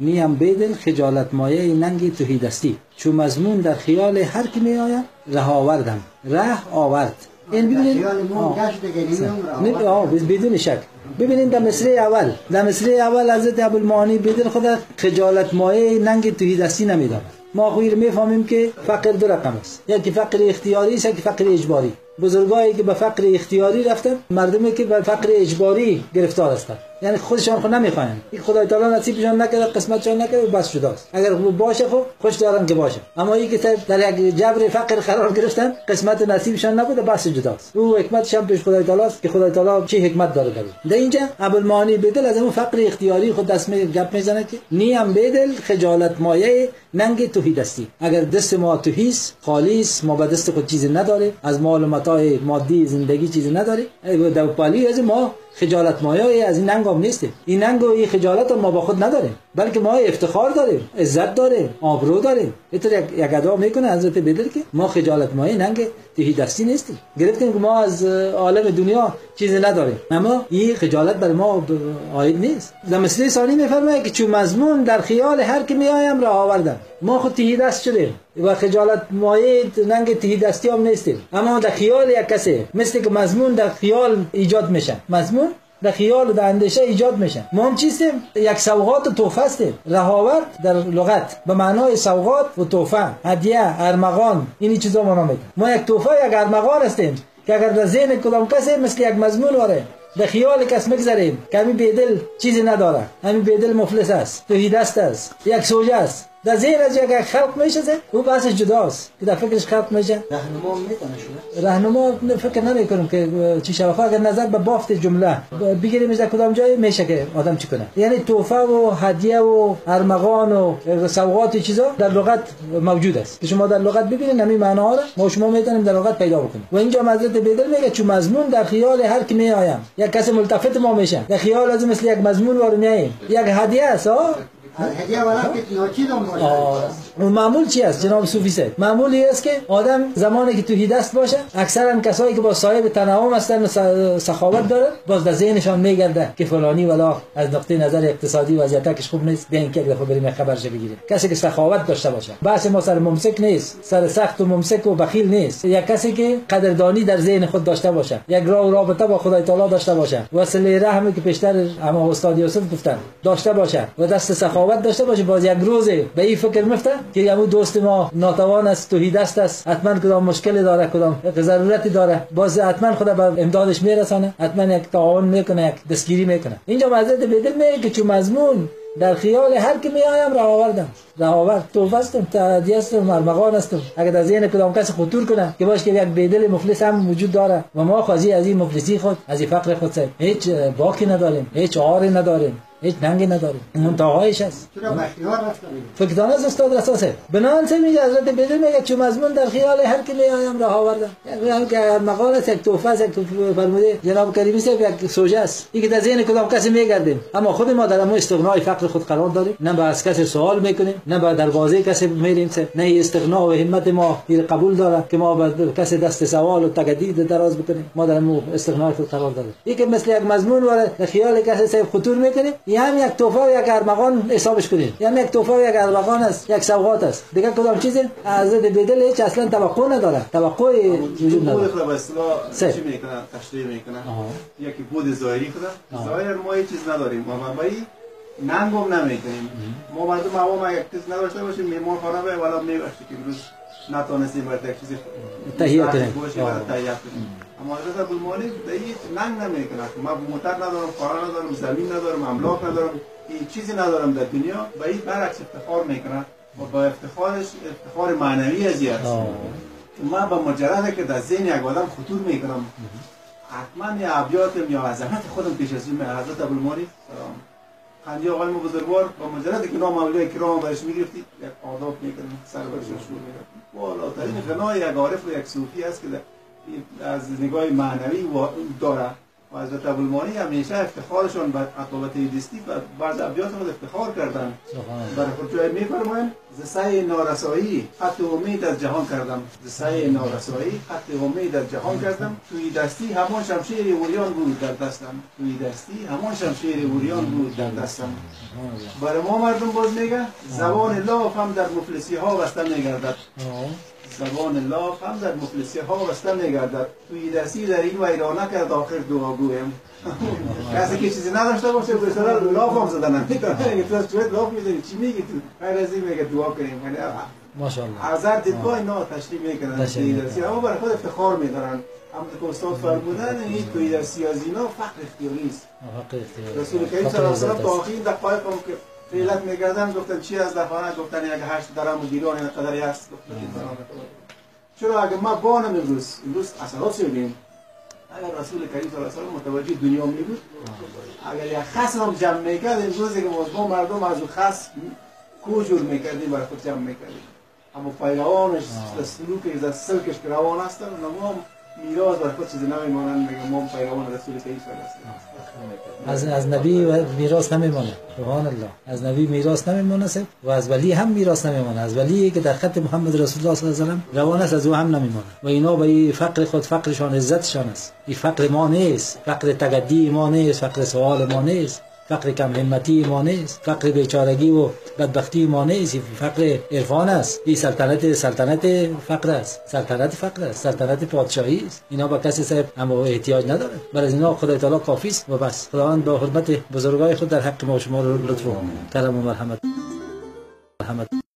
نیم بدل خجالت مایه ننگ توهیدستی چون مضمون در خیال هر کی می آید ره آوردم. ره آورد. این ببینید آه. بدون شک. ببینید در مصره اول. در مصره اول حضرت ابوالمعانی بدل خود خجالت مایه ننگ توهیدستی نمی‌داد ما خویر می‌فهمیم که فقر دو رقم است. یکی فقر اختیاری است یکی فقر اجباری. بزرگایی که به فقر اختیاری رفتن مردمی که به فقر اجباری گرفتار هستند یعنی خودشان خود نمی‌خواین. این خدای تعالی نصیبشان نکرده قسمتشان نکرده بس شداست. اگر باشه خب خوش دارن که باشه. اما این که در یک جبر فقر قرار گرفتن قسمت نصیبشان نبوده بس جداست او حکمت هم پیش خدای تعالی است که خدای تعالی چه حکمت داره در اینجا ابوالمعانی بدل از اون فقر اختیاری خود دست می گپ می‌زنه که نیم بدل خجالت مایه ننگ توهیدستی اگر دست ما توهیست خالیس ما به دست خود چیزی نداره از مال و متاع مادی زندگی چیزی نداره در پالی از ما خجالت مایه از این ننگ هم نیستیم. این ننگ و این خجالت ما با خود نداریم. بلکه ما افتخار داریم عزت داریم آبرو داریم. اینطور یک, ادا می‌کنه حضرت بدر که ما خجالت مایه ننگ تهی دستی نیستیم. گرفتیم که ما از عالم دنیا چیزی نداریم. اما این خجالت بر ما آید نیست. در مثل ثانی میفرمایه که چون مضمون در خیال هر که میایم را آوردم ما خود تهی دست شدیم. و خجالت مایه ننگ تهی دستی هم نیستیم. اما در خیال یک کسی مثل که مضمون در خیال ایجاد میشه. مضمون در خیال و در اندیشه ایجاد میشه. ما هم چیستیم؟ یک سوغات و توفه هستیم. رهاورد در لغت. به معنای سوغات و توفه هدیه ارمغان اینی چیزا ما نمیگن ما یک توفه یک ارمغان هستیم که اگر در ذهن کدام کسی مثل یک مضمون واره به خیال کس مگذاریم که همین بیدل چیزی نداره. همین بیدل مفلس است. توهیدست است. یک سوجه است. در زیر از یک خلق میشه او بحث جداست. که در فکرش خلق میشه. رهنما می‌کنه رهنما فکر نمی کنم که چی شوفا اگر نظر به بافت جمله. بگیریم از کدام جای میشه که آدم چی کنه. یعنی توفه و هدیه و ارمغان و سوغات چیزا در لغت موجود است. که شما در لغت ببینید همین معنا را ما شما می‌تونیم در لغت پیدا بکنیم. و اینجا حضرت بیدل میگه چون مضمون در خیال هر کی میآیم. یک کس ملتفت ما میشه. در خیال از مثل یک مضمون وارد میاییم یک هدیه است هدیه اون معمول چی است؟ جناب صوفی سه معمولی است که آدم زمانی که توهی دست باشه اکثرا کسایی که با صاحب تنعم هستن سخاوت دارن باز در ذهنشان میگرده که فلانی ولا از نقطه نظر اقتصادی وضعیتش خوب نیست بیاین که دفعه بریم خبرش بگیریم. کسی که سخاوت داشته باشه بحث ما سر ممسک نیست سر سخت و ممسک و بخیل نیست. یک کسی که قدردانی در ذهن خود داشته باشه یک راه و رابطه با خدای تعالی داشته باشه وسیله رحمی که پیشتر اما استاد یوسف گفتن داشته باشه و دست سخاوت سخاوت داشته باشه باز یک روزه به این فکر مفته که یمو دوست ما ناتوان است توحید دست است. حتما کدام مشکل داره کدام ضرورتی داره. باز حتما خدا به امدادش میرسانه. حتما یک تعاون می‌کنه یک دستگیری می‌کنه. اینجا مزید بدل میگه که چون مضمون در خیال هر که می آیم راه آوردم. راه آورد. تو هستم تعدی هستم مرمغان هستم. اگر در ذهن کدام کس خطور کنه که باش که یک بیدل مفلس هم وجود داره و ما خوازی از این مفلسی خود از این فقر خود سید هیچ باکی نداریم هیچ عاری نداریم. هیچ ننگی نداریم. منتهایش است فکر از استاد رساسه بنان سه میگه؟ حضرت بدر میگه چون مضمون در خیال هر کی میایم راه آوردم یعنی که مقال است یک توفه است یک فرموده جناب کریمی صاحب یک سوژه است. این که در ذهن کدام کسی میگردیم. اما خود ما در مو استغنای فقر خود قرار داریم. نه با از کسی سوال می‌کنیم نه با دروازه کسی میریم نه استغنا و همت ما قبول داره که ما با کسی دست سوال و تجدید دراز بکنیم. ما در مو استغنای خود قرار داریم. این که مثل یک مضمون واره خیال کسی خطور می‌کنیم این هم یک توفه و یک ارمغان حسابش کنید یعنی یک توفه و یک ارمغان است یک سوغات است. دیگه کدام چیزی؟ از بدل هیچ اصلا توقع نداره. توقع وجود نداره. خود به اصطلاح چی می‌کنه؟ تشریح می‌کنه؟ یکی بود ظاهری خدا ظاهر ما هیچ چیز نداریم. ما بایی ننگم نمی‌کنیم. ما مردم ما یک چیز نداشته باشیم میمون خرابه ولی میبخشی که امروز نتونستیم باید یک چیزی تهیه کنیم. اما حضرت ابوالمالک هیچ ننگ نمی‌کنه ما موتر ندارم کار ندارم زمین ندارم املاک ندارم هیچ چیزی ندارم در دنیا. و این برعکس افتخار می‌کنه و با افتخارش افتخار معنوی از ما با مجرد که در ذهن یک آدم خطور می‌کنم. حتما یا ابیاتم یا عظمت خودم پیش از این حضرت ابوالمالک سلام. خندی آقای ما بزرگوار با مجرد که نام اولیاء کرام برش می‌گرفتی یک آداب می‌کنم سر برش شروع می‌کنم بالاترین غنای یک عارف و یک صوفی است که از نگاه معنوی داره و حضرت ابوالمانی همیشه افتخارشون به عطابت دستی و بعض ابیات خود افتخار کردن. برای خود جای میفرمایند ز سعی نارسایی خط امید از جهان کردم. ز سعی نارسایی خط امید از جهان کردم. توی دستی همان شمشیر اوریان بود در دستم. توی دستی همان شمشیر اوریان بود در دستم. برای ما مردم باز میگه زبان لاف هم در مفلسی ها بسته میگردد. زبان لاف هم در مفلسی ها بسته میگردد توی دستی در این ویرانه کرد آخر دعا گویم. کسی که چیزی نداشته باشه به سر لاف هم زدن. نمی‌تونه اگه تو از چوهت لاف می‌زنی. چی میگی تو؟ غیر از این میگه دعا کنیم. یعنی ماشاءالله. از هر دیدگاه اینا تشریح می‌کنن توی درسی. اما برای خود افتخار میدارن. همونطور که استاد فرمودن این توی درسی از اینا فقر اختیاری است رسول کریم صلی الله علیه و سلم تا آخرین دقایق هم که فعلت میگردن گفتن چی از دفعه؟ گفتن اگه هشت درم و گیران این قدری هست این چرا اگه ما بانم امروز امروز اثرات شدیم اگر رسول کریم صلی الله علیه و متوجه دنیا می بود اگر یک خس هم جمع می‌کرد امروز که ما مردم از اون خس کو جور می‌کردیم برای خود جمع می‌کردیم. اما پیروانش سلوک از سلکش که روان هستن اونها میراث برای خود چیزی نمیمانند میگه ما پیروان رسول کریم صلی الله علیه و از از نبی میراث نمیمونه سبحان الله. از نبی میراث نمیمونه و از ولی هم میراث نمیمونه از ولی که در خط محمد رسول الله صلی الله علیه و سلم روان است از او هم نمیمونه و اینا به فقر خود فقرشان عزتشان است. این فقر ما نیست. فقر تگدی ما نیست. فقر سوال ما نیست. فقر کم همتی ما نیست. فقر بیچارگی و بدبختی ما نیست. فقر عرفان است. این سلطنت سلطنت فقر است. سلطنت فقر است. سلطنت پادشاهی است. اینا با کسی صاحب اما احتیاج نداره برای از اینا خدای تعالی کافی است. و بس. خداوند با حرمت بزرگای خود در حق ما شما رو لطف و کرم و مرحمت. مرحمت.